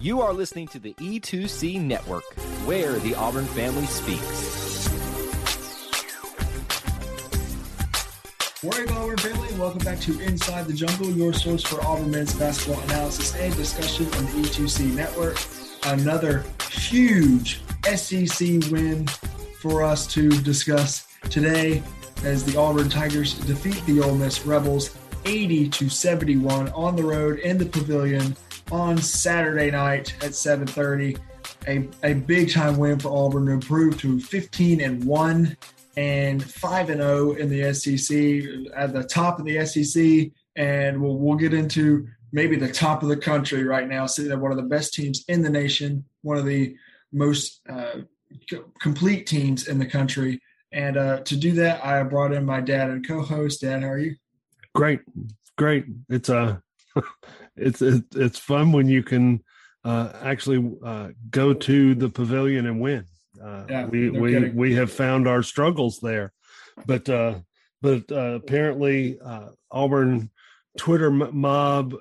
You are listening to the E2C Network, where the Auburn family speaks. Morning, Auburn family. Welcome back to Inside the Jungle, your source for Auburn men's basketball analysis and discussion on the E2C Network. Another huge SEC win for us to discuss today as the Auburn Tigers defeat the Ole Miss Rebels 80 to 71 on the road in the pavilion on Saturday night at 7:30. A, a big time win for Auburn to improve to 15 and 1 and 5 and 0 in the SEC at the top of the SEC and we'll, we'll get into maybe the top of the country right now sitting at one of the best teams in the nation one of the most uh, complete teams in the country. And uh, to do that i brought in my dad and co-host. Dad how are you? Great. Great. It's a it's it's fun when you can uh, actually uh, go to the pavilion and win. Uh, yeah, we we kidding. we have found our struggles there, but uh, but uh, apparently uh, Auburn Twitter mob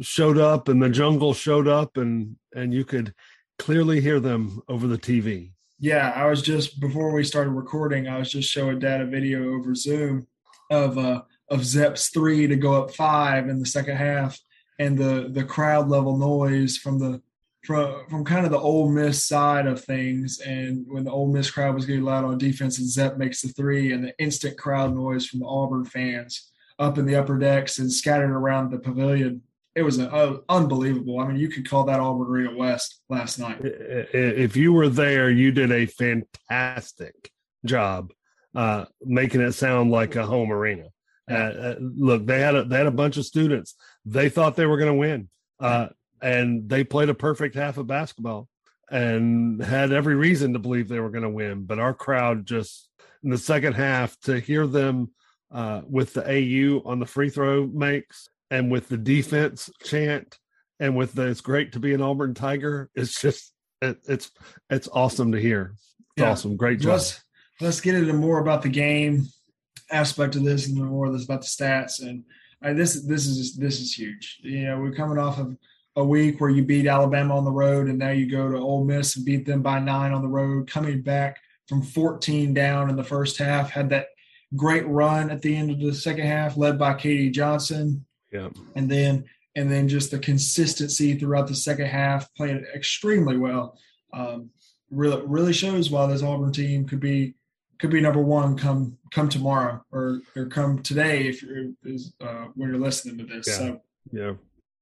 showed up and the jungle showed up and and you could clearly hear them over the TV. Yeah, I was just before we started recording, I was just showing Dad a video over Zoom of uh of Zep's three to go up five in the second half, and the the crowd level noise from the from from kind of the Ole Miss side of things, and when the Ole Miss crowd was getting loud on defense, and Zep makes the three, and the instant crowd noise from the Auburn fans up in the upper decks and scattered around the pavilion. It was uh, unbelievable. I mean, you could call that Auburn Arena West last night. If you were there, you did a fantastic job uh, making it sound like a home arena. Uh, uh, look, they had a they had a bunch of students. They thought they were going to win, uh, and they played a perfect half of basketball, and had every reason to believe they were going to win. But our crowd just in the second half to hear them uh, with the AU on the free throw makes, and with the defense chant, and with the "It's great to be an Auburn Tiger," it's just it, it's it's awesome to hear. It's yeah. awesome, great job. Let's let's get into more about the game aspect of this and more of this about the stats. And I, this this is this is huge. You know, we're coming off of a week where you beat Alabama on the road, and now you go to Ole Miss and beat them by nine on the road. Coming back from 14 down in the first half, had that great run at the end of the second half, led by KD Johnson. Yeah, and then and then just the consistency throughout the second half, playing extremely well. Um, really really shows why this Auburn team could be could be number one come come tomorrow or or come today if you're is uh, when you're listening to this. Yeah. So yeah.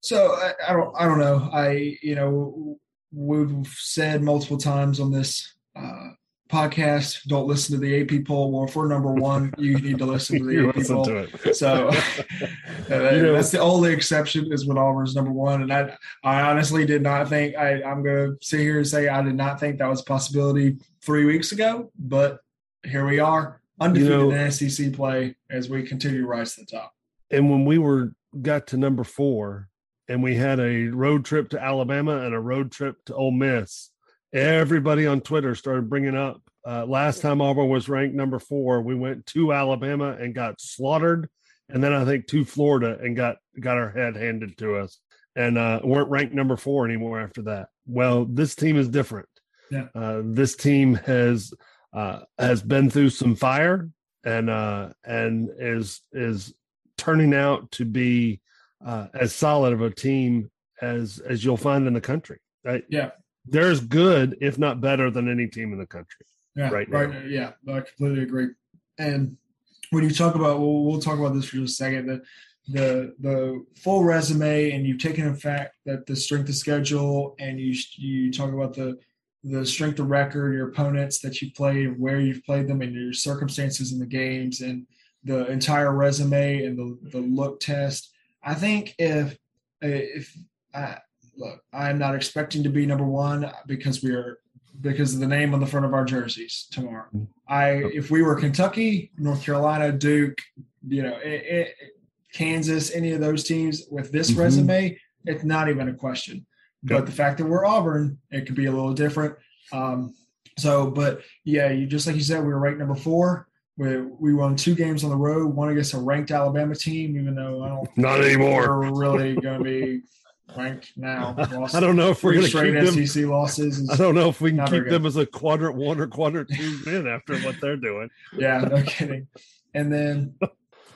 So I, I, don't I don't know. I you know we've said multiple times on this uh, podcast, don't listen to the AP poll. Well, if we're number one, you need to listen to the AP poll. So uh, you know, that's the only exception is when Auburn's number one. And I I honestly did not think I I'm going to sit here and say I did not think that was a possibility three weeks ago, but here we are, undefeated you know, in SEC play as we continue to rise to the top. And when we were got to number four, and we had a road trip to Alabama and a road trip to Ole Miss, everybody on Twitter started bringing up. Uh, last time Auburn was ranked number four, we went to Alabama and got slaughtered, and then I think to Florida and got got our head handed to us, and uh, weren't ranked number four anymore after that. Well, this team is different. Yeah. Uh, this team has uh, has been through some fire and uh, and is is turning out to be uh, as solid of a team as as you'll find in the country. Right? Yeah, they're as good, if not better, than any team in the country. Yeah, right. Now. Right. Yeah, I completely agree. And when you talk about, we'll, we'll talk about this for just a second. The the the full resume, and you've taken in fact that the strength of schedule, and you you talk about the the strength of record, your opponents that you played, where you've played them, and your circumstances in the games, and the entire resume and the, the look test. I think if if I look, I'm not expecting to be number one because we are because of the name on the front of our jerseys tomorrow. Mm-hmm. I if we were Kentucky, North Carolina, Duke, you know, it, it, Kansas, any of those teams with this mm-hmm. resume, it's not even a question. But the fact that we're Auburn, it could be a little different. Um, so, but yeah, you just like you said, we were ranked number four. We, we won two games on the road, one against a ranked Alabama team, even though I don't not anymore. We're really going to be ranked now. Lost I don't know if we're going to straight keep them. SEC losses. I don't know if we can keep them as a quadrant one or quadrant two win after what they're doing. yeah, no kidding. And then,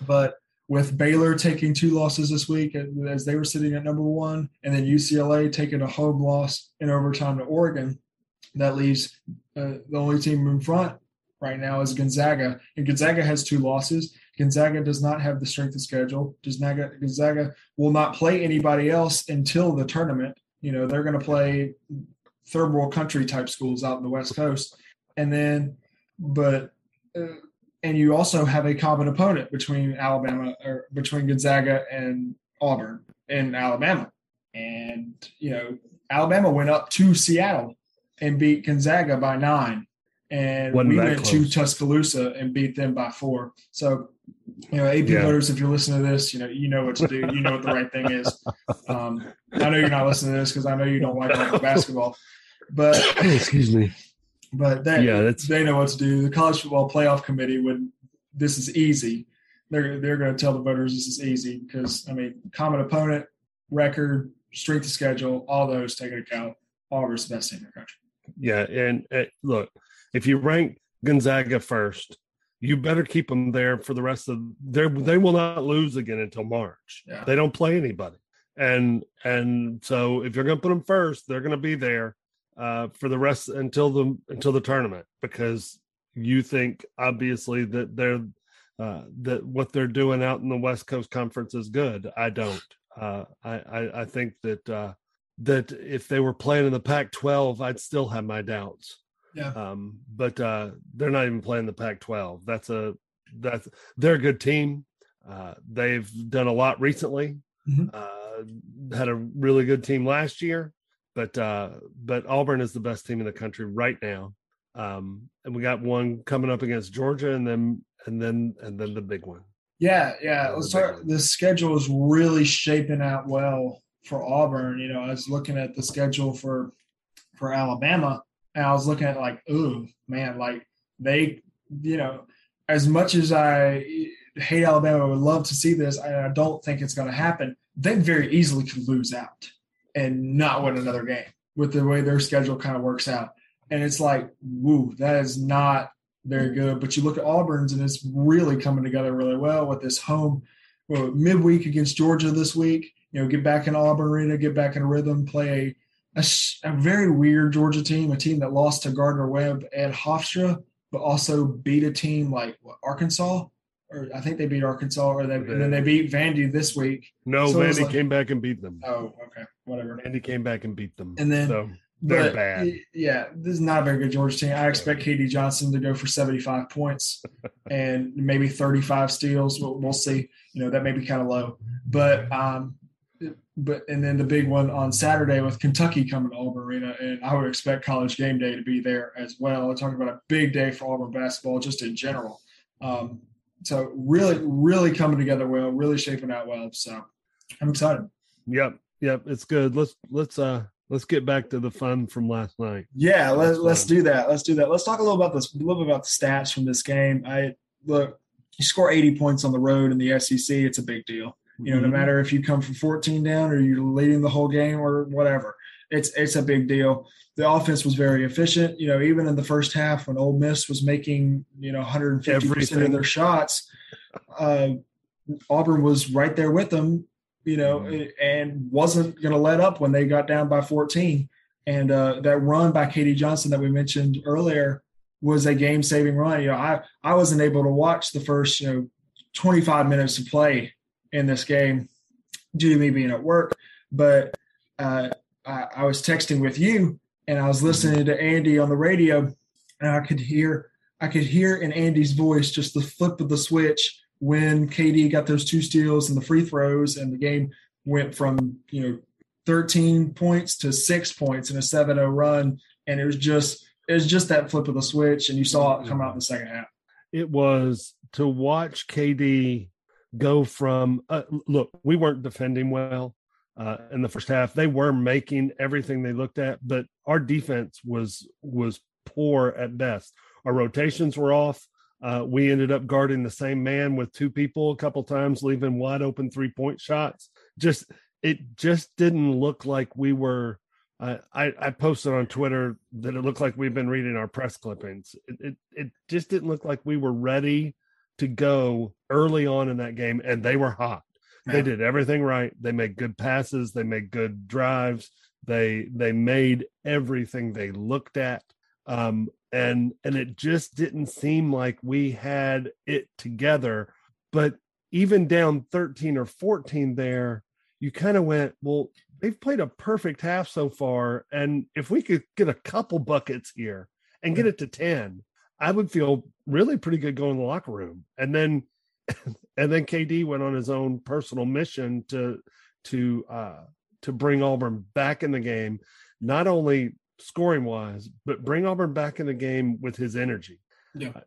but with Baylor taking two losses this week as they were sitting at number one, and then UCLA taking a home loss in overtime to Oregon, that leaves uh, the only team in front right now is Gonzaga, and Gonzaga has two losses. Gonzaga does not have the strength of schedule. Gonzaga, Gonzaga will not play anybody else until the tournament. You know, they're going to play third world country type schools out in the West Coast. And then, but, uh, and you also have a common opponent between Alabama or between Gonzaga and Auburn in Alabama. And, you know, Alabama went up to Seattle and beat Gonzaga by nine. And Wasn't we went close. to Tuscaloosa and beat them by four. So, you know, AP Yeah. voters, if you're listening to this, you know, you know what to do. You know what the right thing is. Um, I know you're not listening to this because I know you don't like basketball, but Excuse me. But they Yeah, that's they know what to do. The college football playoff committee would this is easy. They're they're going to tell the voters this is easy because I mean, common opponent, record, strength of schedule, all those taken into account. Auburn's the best team in the country. yeah. And uh, look, if you rank Gonzaga first, you better keep them there for the rest of their. They will not lose again until March. Yeah. They don't play anybody, and and so if you're going to put them first, they're going to be there uh, for the rest until the until the tournament because you think obviously that they're uh, that what they're doing out in the West Coast Conference is good. I don't. Uh, I, I I think that uh, that if they were playing in the Pac-12, I'd still have my doubts. Yeah. Um, but uh, they're not even playing the Pac-12. That's a that's they're a good team. Uh, they've done a lot recently. Mhm. Uh, had a really good team last year, but uh, but Auburn is the best team in the country right now. Um, and we got one coming up against Georgia, and then and then and then the big one. Yeah, yeah. Let's was a big start. The schedule is really shaping out well for Auburn. You know, I was looking at the schedule for for Alabama, and I was looking at like, ooh, man, like they, you know, as much as I hate Alabama, I would love to see this. I, I don't think it's going to happen. They very easily could lose out and not win another game with the way their schedule kind of works out. And it's like, woo, that is not very good. But you look at Auburn's, and it's really coming together really well with this home well, midweek against Georgia this week. You know, get back in Auburn Arena, get back in a rhythm, play a, a very weird Georgia team, a team that lost to Gardner Webb and Hofstra, but also beat a team like what, Arkansas, or I think they beat Arkansas, or they, and then they beat Vandy this week. No, So Vandy like- came back and beat them. Oh, okay, whatever. Vandy came back and beat them. And then- so they're But, bad. Yeah, this is not a very good Georgia team. I expect KD Johnson to go for 75 points and maybe 35 steals. We'll, we'll see. You know, that may be kind of low. But, um, but, and then the big one on Saturday with Kentucky coming to Auburn Arena. And I would expect college game day to be there as well. We're talking about a big day for Auburn basketball just in general. Um, so really, really coming together well, really shaping out well. So I'm excited. Yep, yep, it's good. Let's let's uh let's get back to the fun from last night. Yeah, let, let's do that. Let's do that. Let's talk a little about this, a little bit about the stats from this game. I look, you score 80 points on the road in the SEC, it's a big deal. You know, no Mhm. matter if you come from 14 down or you're leading the whole game or whatever, it's it's a big deal. The offense was very efficient. You know, even in the first half when Ole Miss was making you know 150 percent of their shots, uh, Auburn was right there with them. You know, Mhm. and wasn't going to let up when they got down by 14. And uh, that run by KD Johnson that we mentioned earlier was a game saving run. You know, I I wasn't able to watch the first you know 25 minutes of play in this game due to me being at work, but uh, I, I was texting with you and I was listening to Andy on the radio, and I could hear I could hear in Andy's voice just the flip of the switch when KD got those two steals and the free throws, and the game went from you know 13 points to six points in a 7-0 run, and it was just it was just that flip of the switch, and you saw it come out in the second half. it was to watch KD go from uh, look, we weren't defending well uh, in the first half. They were making everything they looked at, but our defense was was poor at best. Our rotations were off. Uh, we ended up guarding the same man with two people a couple times, leaving wide open three point shots. Just it just didn't look like we were. Uh, I I posted on Twitter that it looked like we've been reading our press clippings. It, it it just didn't look like we were ready to go early on in that game, and they were hot. They did everything right. They made good passes. They made good drives. They they made everything they looked at. Um, and and it just didn't seem like we had it together. But even down 13 or 14 there, you kind of went, well, they've played a perfect half so far. And if we could get a couple buckets here and get it to 10, I would feel really pretty good going to the locker room. And then and then KD went on his own personal mission to to uh to bring Auburn back in the game, not only scoring wise, but bring Auburn back in the game with his energy. Yeah. Uh,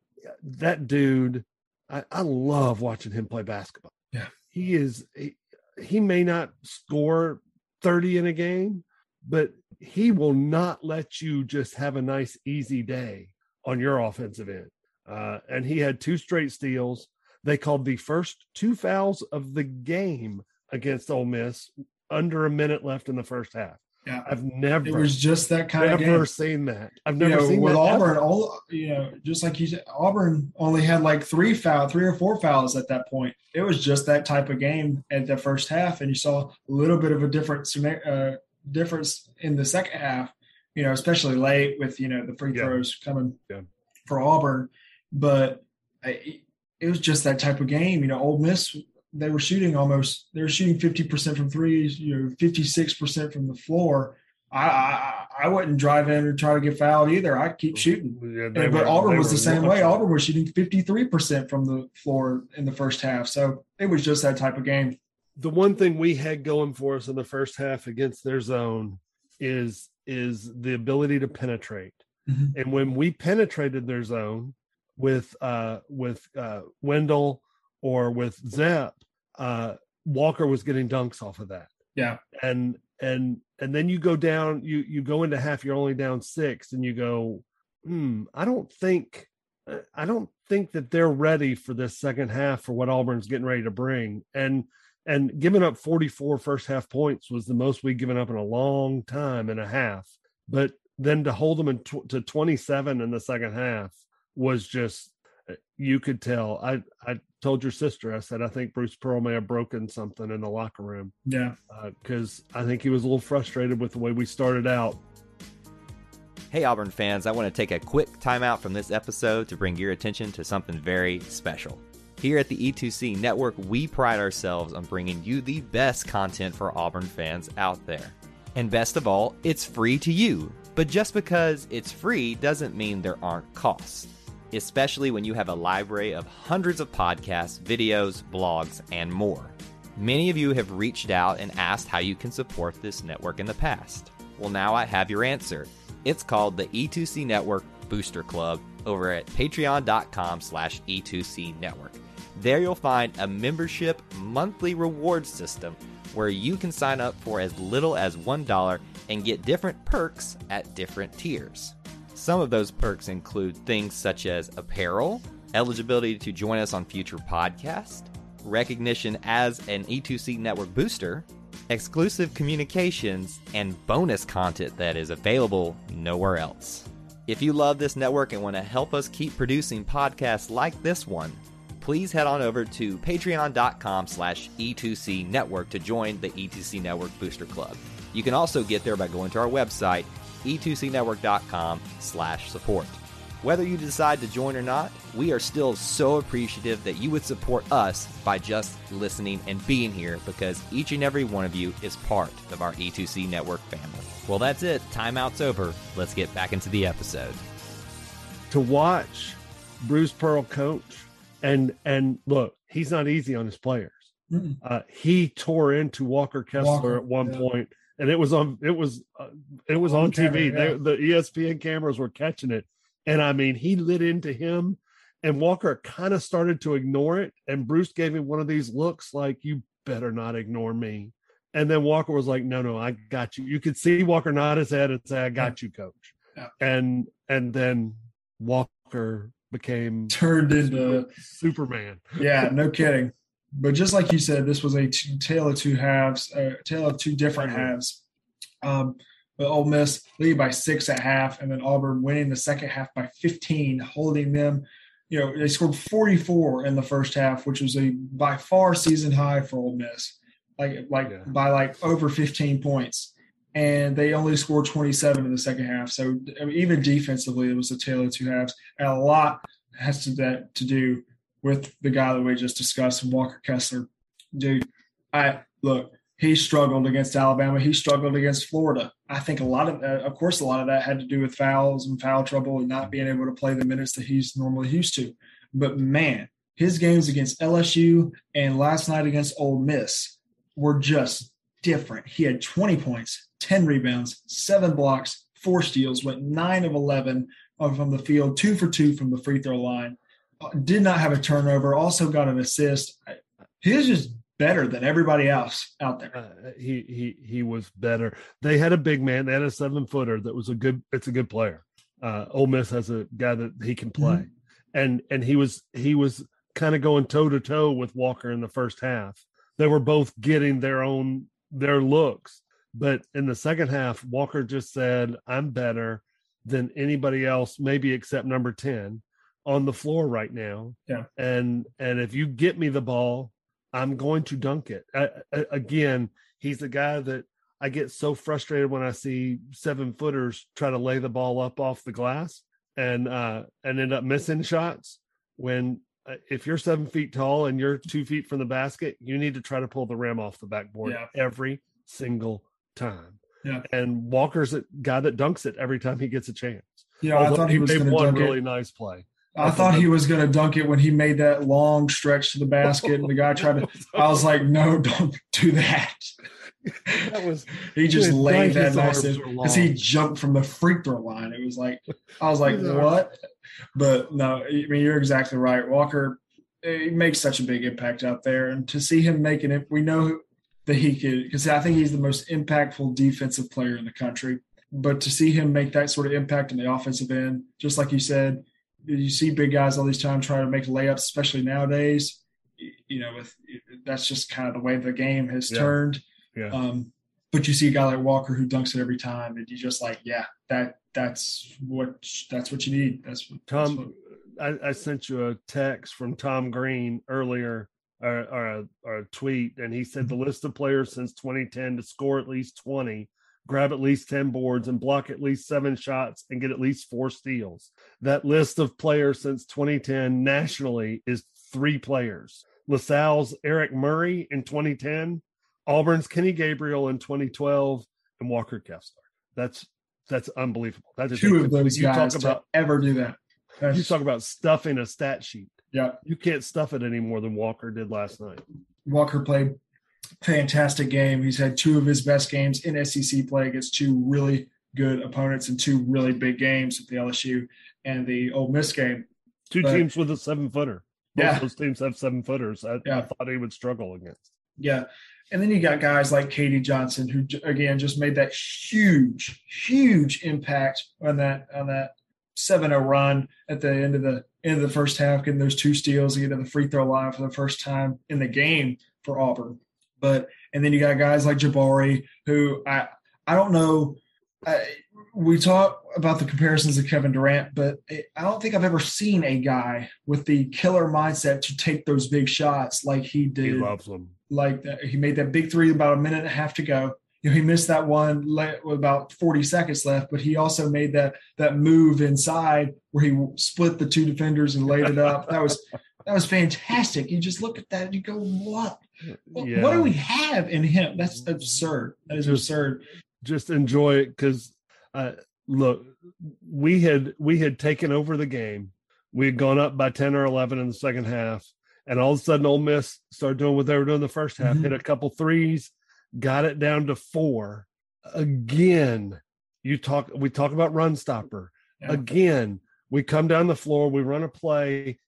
that dude, I, I love watching him play basketball. Yeah. He is he, he may not score 30 in a game, but he will not let you just have a nice easy day on your offensive end. Uh, and he had two straight steals. They called the first two fouls of the game against Ole Miss under a minute left in the first half. Yeah. I've never It was just that kind of I've never game. seen that. I've You never know, seen with that Auburn, ever. all you know, just like you said, Auburn only had like three foul, three or four fouls at that point. It was just that type of game at the first half, and you saw a little bit of a different uh, difference in the second half. You know, especially late with you know the free Yeah. throws coming Yeah. for Auburn, but I, it was just that type of game. You know, Ole Miss they were shooting almost they were shooting fifty percent from threes, you know, fifty six percent from the floor. I, I I wouldn't drive in and try to get fouled either. I'd keep shooting. Yeah, they And, were- but Auburn was the same way. launching. Auburn was shooting 53% from the floor in the first half. So it was just that type of game. the one thing we had going for us in the first half against their zone is is the ability to penetrate. Mhm. And when we penetrated their zone with uh with uh Wendell or with Zep, uh Walker was getting dunks off of that. Yeah. And and and then you go down, you you go into half, you're only down six, and you go, hmm, I don't think I don't think that they're ready for this second half for what Auburn's getting ready to bring. And and giving up 44 first half points was the most we've given up in a long time and a half. But then to hold them in tw- to 27 in the second half was just uh, you could tell. I I told your sister I said I think Bruce Pearl may have broken something in the locker room Yeah. because I think he was a little frustrated with the way we started out. Hey, Auburn fans, I want to take a quick timeout from this episode to bring your attention to something very special. Here at the E2C Network, we pride ourselves on bringing you the best content for Auburn fans out there. And best of all, it's free to you. But just because it's free doesn't mean there aren't costs, especially when you have a library of hundreds of podcasts, videos, blogs, and more. Many of you have reached out and asked how you can support this network in the past. Well, now I have your answer. It's called the E2C Network Booster Club over at patreon.com slash E2C Network. There you'll find a membership monthly reward system where you can sign up for as little as $1 and get different perks at different tiers. Some of those perks include things such as apparel, eligibility to join us on future podcasts, recognition as an E2C network booster, exclusive communications, and bonus content that is available nowhere else. If you love this network and want to help us keep producing podcasts like this one, please head on over to patreon.com slash E2C network to join the E2C Network Booster Club. You can also get there by going to our website, e2cnetwork.com slash support. Whether you decide to join or not, we are still so appreciative that you would support us by just listening and being here because each and every one of you is part of our E2C network family. Well, that's it. Timeout's over. Let's get back into the episode. to watch Bruce Pearl coach and and look, he's not easy on his players. Uh, he tore into Walker Kessler Walker, at one yeah. point, and it was on it was uh, it was on, On TV. camera, yeah. They, the ESPN cameras were catching it, and I mean, he lit into him, and Walker kind of started to ignore it, and Bruce gave him one of these looks like, "You better not ignore me." And then Walker was like, "No, no, I got you." You could see Walker nod his head and say, "I got you, coach." Yeah. And and then Walker became Turned into, Superman. yeah, no kidding. But just like you said, this was a t- tale of two halves, a tale of two different halves. Um, but Ole Miss lead by six at half, and then Auburn winning the second half by 15, holding them. You know, they scored 44 in the first half, which was a by far season high for Ole Miss, like like Yeah. by like over 15 points. And they only scored 27 in the second half. So I mean, even defensively, it was a tale of two halves, and a lot has to that to do with the guy that we just discussed, Walker Kessler. Dude, I look, he struggled against Alabama. He struggled against Florida. I think a lot of, uh, of course, a lot of that had to do with fouls and foul trouble and not being able to play the minutes that he's normally used to. But man, his games against LSU and last night against Ole Miss were just different. He had 20 points, 10 rebounds, seven blocks, four steals, went nine of 11 from the field, two for two from the free throw line. Did not have a turnover. Also got an assist. He was just better than everybody else out there. Uh, he he he was better. They had a big man. They had a seven footer that was a good. It's a good player. Uh, Ole Miss has a guy that he can play, Mhm. and and he was he was kind of going toe to toe with Walker in the first half. They were both getting their own their looks, but in the second half, Walker just said, "I'm better than anybody else, maybe except number ten on the floor right now." Yeah. and and if you get me the ball, I'm going to dunk it. I, I, again, he's the guy that I get so frustrated when I see seven footers try to lay the ball up off the glass and uh, and end up missing shots. When uh, if you're seven feet tall and you're two feet from the basket, you need to try to pull the rim off the backboard Yeah. every single time. Yeah. And Walker's a guy that dunks it every time he gets a chance. Yeah, know, I thought he was made one really nice play. I thought he was going to dunk it when he made that long stretch to the basket, and the guy tried to. I was like, "No, don't do that." that was He just laid that nice because he jumped from the free throw line. It was like I was like, "What?" But no, I mean you're exactly right. Walker, he makes such a big impact out there, and to see him making it, we know that he could because I think he's the most impactful defensive player in the country. But to see him make that sort of impact in the offensive end, just like you said, you see big guys all these times trying to make layups, especially nowadays. You know, with that's just kind of the way the game has Yeah. turned. Yeah. Um, but you see a guy like Walker who dunks it every time, and you just like, yeah, that that's what that's what you need. That's what that's what- Tom, I, I sent you a text from Tom Green earlier, or, or, a, or a tweet, and he said the list of players since 2010 to score at least 20, grab at least 10 boards, and block at least seven shots and get at least four steals. That list of players since 2010 nationally is three players LaSalle's Eric Murray in 2010, Auburn's Kenny Gabriel in 2012, and Walker Kessler. That's that's unbelievable. That is two of those you guys talk about ever do that. you That's- talk about stuffing a stat sheet. yeah, You can't stuff it any more than Walker did last night. Walker played fantastic game. He's had two of his best games in SEC play against two really good opponents and two really big games at the LSU and the Ole Miss game. Two But- teams with a seven footer. Both Yeah. those teams have seven footers. I, I thought he would struggle against. Yeah. And then you got guys like KD Johnson, who again just made that huge, huge impact on that on that 7-0 run at the end of the end of the first half, getting those two steals, getting to the free throw line for the first time in the game for Auburn. But and then you got guys like Jabari, who I I don't know. I, we talk about the comparisons of Kevin Durant, but I don't think I've ever seen a guy with the killer mindset to take those big shots like he did He loves them. like that. He made that big three about a minute and a half to go. You know, he missed that one le- about 40 seconds left, but he also made that that move inside where he split the two defenders and laid it up. That was that was fantastic. You just look at that and you go, "What? What, Yeah. what do we have in him? That's absurd. That is Just- absurd." Just enjoy it because uh, look, we had we had taken over the game. We had gone up by 10 or 11 in the second half. And all of a sudden, Ole Miss started doing what they were doing the first half, Mhm. hit a couple threes, got it down to four. Again, you talk, we talk about run stopper. Yeah. Again, we come down the floor, we run a play.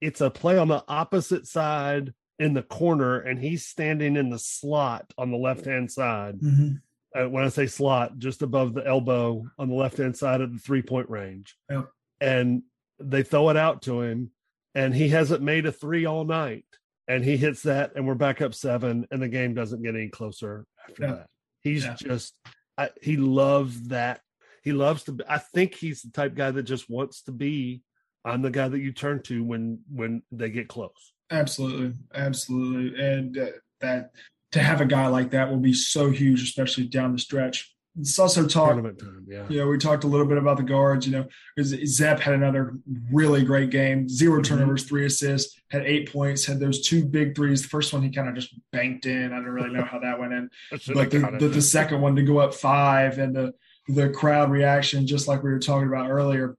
It's a play on the opposite side in the corner, and he's standing in the slot on the left hand side. Mhm. Uh, when I say slot, just above the elbow on the left hand side of the three point range. Yeah. And they throw it out to him, and he hasn't made a three all night. and he hits that, and we're back up seven, and the game doesn't get any closer after Yeah. that. He's Yeah. just, I, he loves that. He loves to. be- I think he's the type guy that just wants to be. I'm the guy that you turn to when when they get close. Absolutely, absolutely, and uh, that to have a guy like that will be so huge, especially down the stretch. It's also talk. Tournament time, yeah. You know, we talked a little bit about the guards. You know, Zep had another really great game. 0 Mhm. turnovers, three assists, had eight points, had those two big threes. The first one he kind of just banked in. I don't really know how that went in. But the, the, the second one to go up five and the the crowd reaction, just like we were talking about earlier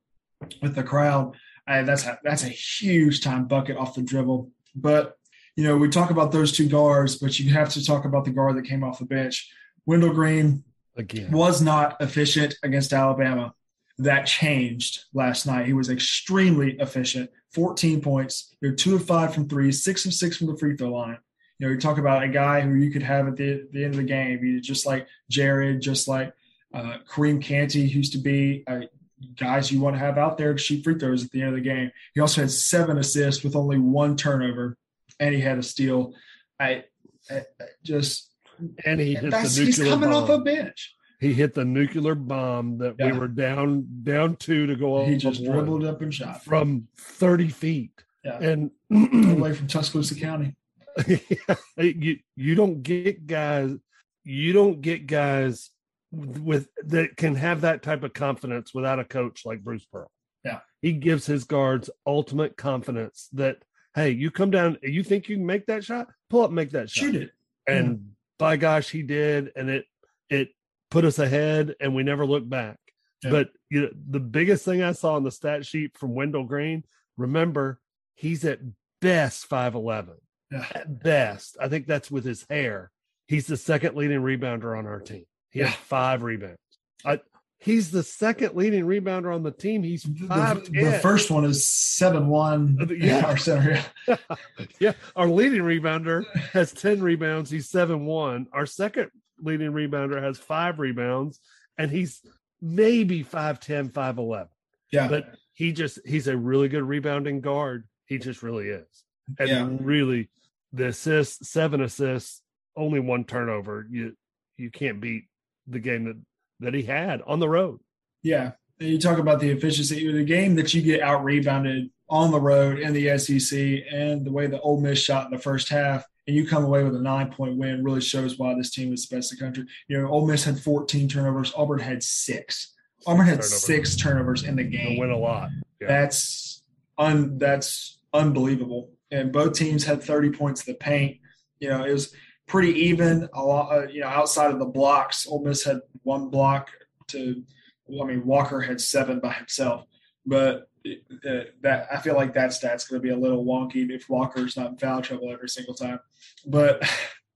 with the crowd, I, that's a, that's a huge time bucket off the dribble. But you know, we talk about those two guards, but you have to talk about the guard that came off the bench. Wendell Green again. was not efficient against Alabama. That changed last night. He was extremely efficient. 14 points. You're two of five from three, six of six from the free throw line. You know, you talk about a guy who you could have at the, the end of the game. He just like Jared, just like uh, Kareem Canty used to be guys you want to have out there to shoot free throws at the end of the game. He also had seven assists with only one turnover, and he had a steal. I, I, I just and he hit the he's coming bomb. off a bench. he hit the nuclear bomb that we were down down two to go He just dribbled up and shot from 30 feet Yeah. and away from Tuscaloosa County. you you don't get guys you don't get guys with that can have that type of confidence without a coach like Bruce Pearl. Yeah. He gives his guards ultimate confidence that hey, you come down, you think you can make that shot? Pull up, make that shot. Shoot it. and by gosh he did and it it put us ahead and we never looked back Yeah. but you know the biggest thing i saw on the stat sheet from wendell green remember he's at best 511 Yeah. at best i think that's with his hair he's the second leading rebounder on our team he has Yeah. five rebounds I, he's the second leading rebounder on the team he's The, five the first one is seven one. Uh, yeah. our center. Yeah. yeah, our leading rebounder has 10 rebounds. He's 7 1. Our second leading rebounder has five rebounds, and he's maybe 5'10, 5'11. Yeah. But he just, he's a really good rebounding guard. He just really is. And Yeah. really, the assists, seven assists, only one turnover. You you can't beat the game that, that he had on the road. yeah. You talk about the efficiency, the game that you get out rebounded on the road in the SEC, and the way the Ole Miss shot in the first half, and you come away with a nine point win really shows why this team is the best in the country. You know, Ole Miss had 14 turnovers, Auburn had six. Auburn had Turnovers. six turnovers in the game. win a lot. Yeah. That's un that's unbelievable. And both teams had 30 points in the paint. You know, it was pretty even. A lot, uh, you know, outside of the blocks, Ole Miss had one block to. I mean, Walker had seven by himself, but uh, that I feel like that stat's going to be a little wonky if Walker's not in foul trouble every single time. But,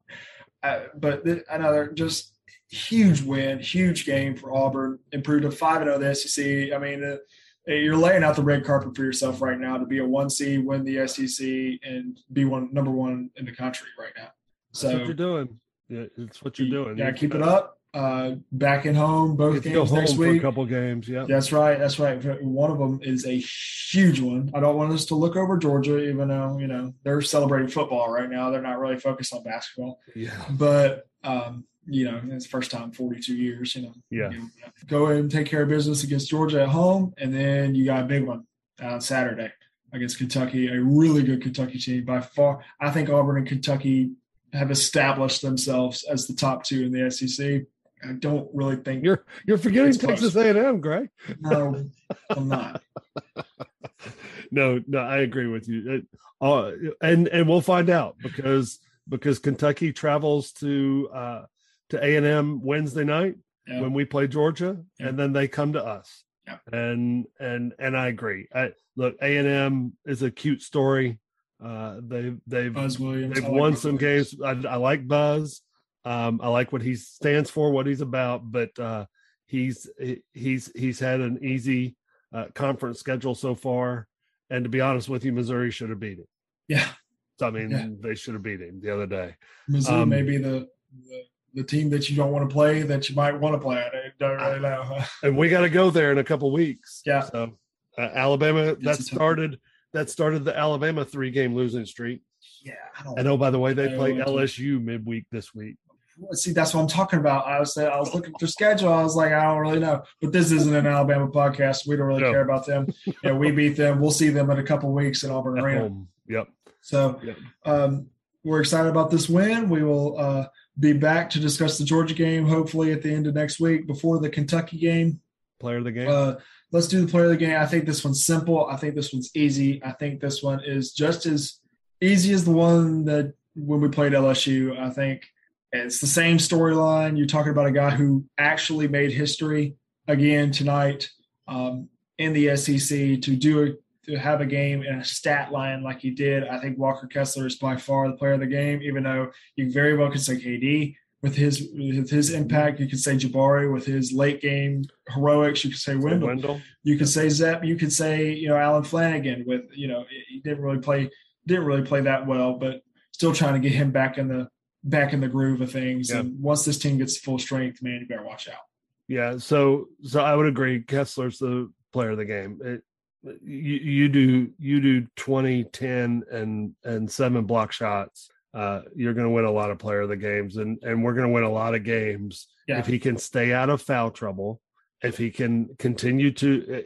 uh, but another just huge win, huge game for Auburn. Improved to five and zero the SEC. I mean. You're laying out the red carpet for yourself right now to be a one seed, win the SEC, and be one number one in the country right now. That's what So you're doing. Yeah, it's what you're doing. Yeah, keep it up. Uh, back in home, both Get to go games home next for a couple games. Yeah. That's right. That's right. One of them is a huge one. I don't want us to look over Georgia, even though you know they're celebrating football right now. They're not really focused on basketball, Yeah. but um, you know it's the first time in 42 years. You know, Yeah. you know, go ahead and take care of business against Georgia at home, and then you got a big one on Saturday against Kentucky, a really good Kentucky team by far. I think Auburn and Kentucky have established themselves as the top two in the SEC. I don't really think You're you're forgetting Texas A&M, Greg. no, I'm not. No, no, I agree with you. Uh, and and we'll find out because because Kentucky travels to uh, to A and M Wednesday night Yeah. when we play Georgia, Yeah. and then they come to us. Yeah. And and and I agree. I, look, A and M is a cute story. Uh, they they've Buzz Williams. they've like won Buzz some Williams. games. I, I like Buzz. Um, I like what he stands for, what he's about. But uh, he's he's he's had an easy uh, conference schedule so far. And to be honest with you, Missouri should have beat him. Yeah, So, I mean, Yeah. they should have beat him the other day. Missouri Um, may be the, the the team that you don't want to play that you might want to play. I don't really know. And we got to go there in a couple weeks. Yeah. So uh, Alabama that a tough started that started the Alabama three game losing streak. Yeah, I don't. And oh, by the way, they play LSU midweek this week. See, that's what I'm talking about. I was I was looking at their schedule. I was like, I don't really know. But this isn't an Alabama podcast. We don't really No. care about them. Yeah, we beat them. We'll see them in a couple weeks in Auburn At Arena. Yep. So Yep. um, we're excited about this win. We will uh, be back to discuss the Georgia game hopefully at the end of next week before the Kentucky game. Player of the game. Uh, let's do the player of the game. I think this one's simple. I think this one's easy. I think this one is just as easy as the one that when we played LSU. I think it's the same storyline. You're talking about a guy who actually made history again tonight um, in the SEC to do a, to have a game in a stat line like he did. I think Walker Kessler is by far the player of the game, even though you very well could say KD with his with his mm-hmm. impact. You could say Jabari with his late game heroics. You could say Wendell. Wendell. You could say Zep. You could say you know Allen Flanigan with you know he didn't really play didn't really play that well, but still trying to get him back in the back in the groove of things. Yeah. And once this team gets full strength, man, you better watch out. Yeah, so so I would agree. Kessler's the player of the game. It, you you do you do 20, 10, and and seven block shots. Uh, you're going to win a lot of player of the games, and and we're going to win a lot of games Yeah. if he can stay out of foul trouble. If he can continue to,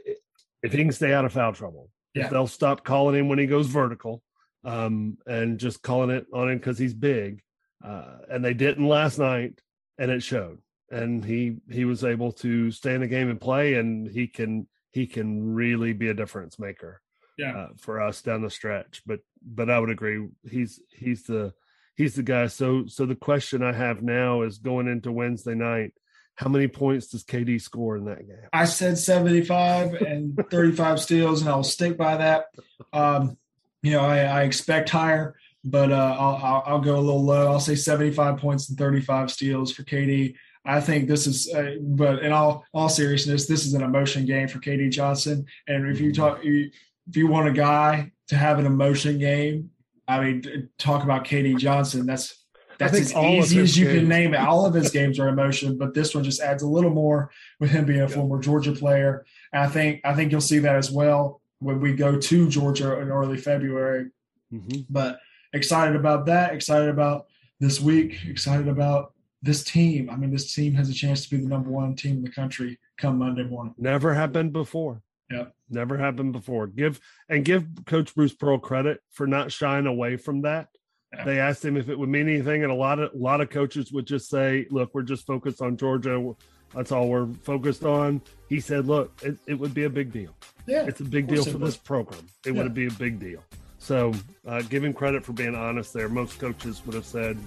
if he can stay out of foul trouble, Yeah. if they'll stop calling him when he goes vertical, um, and just calling it on him because he's big, uh, and they didn't last night, and it showed and he he was able to stay in the game and play and he can he can really be a difference maker Yeah. uh, for us down the stretch but but i would agree he's he's the he's the guy so so the question i have now is going into wednesday night how many points does kd score in that game I said 75 and 35 steals, and I'll stick by that. Um, you know, I, I expect higher, but uh, I'll, I'll, I'll go a little low. I'll say 75 points and 35 steals for KD. I think this is, uh, but in all all seriousness, this is an emotion game for KD Johnson. And if you talk, you, if you want a guy to have an emotion game, I mean, talk about KD Johnson. That's that's as easy as you can name it. All of his games are emotion, but this one just adds a little more with him being a former Georgia player. And I think I think you'll see that as well when we go to Georgia in early February. Mhm. But excited about that. Excited about this week. Excited about this team. I mean, this team has a chance to be the number one team in the country come Monday morning. never happened before Yep. never happened before. Give and give coach bruce pearl credit for not shying away from that. Yeah. they asked him if it would mean anything and a lot of a lot of coaches would just say look we're just focused on georgia. That's all we're focused on. He said look it, it would be a big deal. Yeah, it's a big deal for this program. It Yeah. would be a big deal. So uh, give him credit for being honest there. Most coaches would have said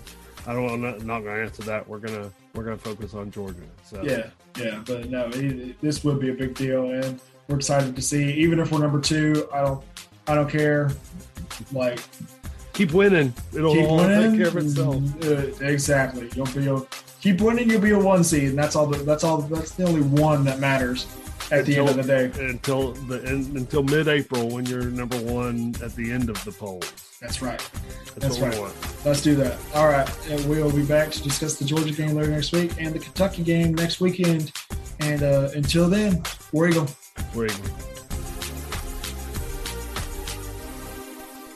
i don't i'm not, not going to answer that. We're gonna we're gonna focus on georgia. So yeah, yeah. But no, it, this would be a big deal, and we're excited to see. Even if we're number two, I don't, I don't care. Like keep winning it'll keep all winning. take care of itself Uh, exactly. You'll be a keep winning. You'll be a one seed, and that's all. The, that's all. That's the only one that matters at the end of the day. until the end, until mid-April when you're number one at the end of the polls. That's right. That's, That's right. Let's do that. All right. And we'll be back to discuss the Georgia game later next week and the Kentucky game next weekend. And uh, until then, War Eagle. We're.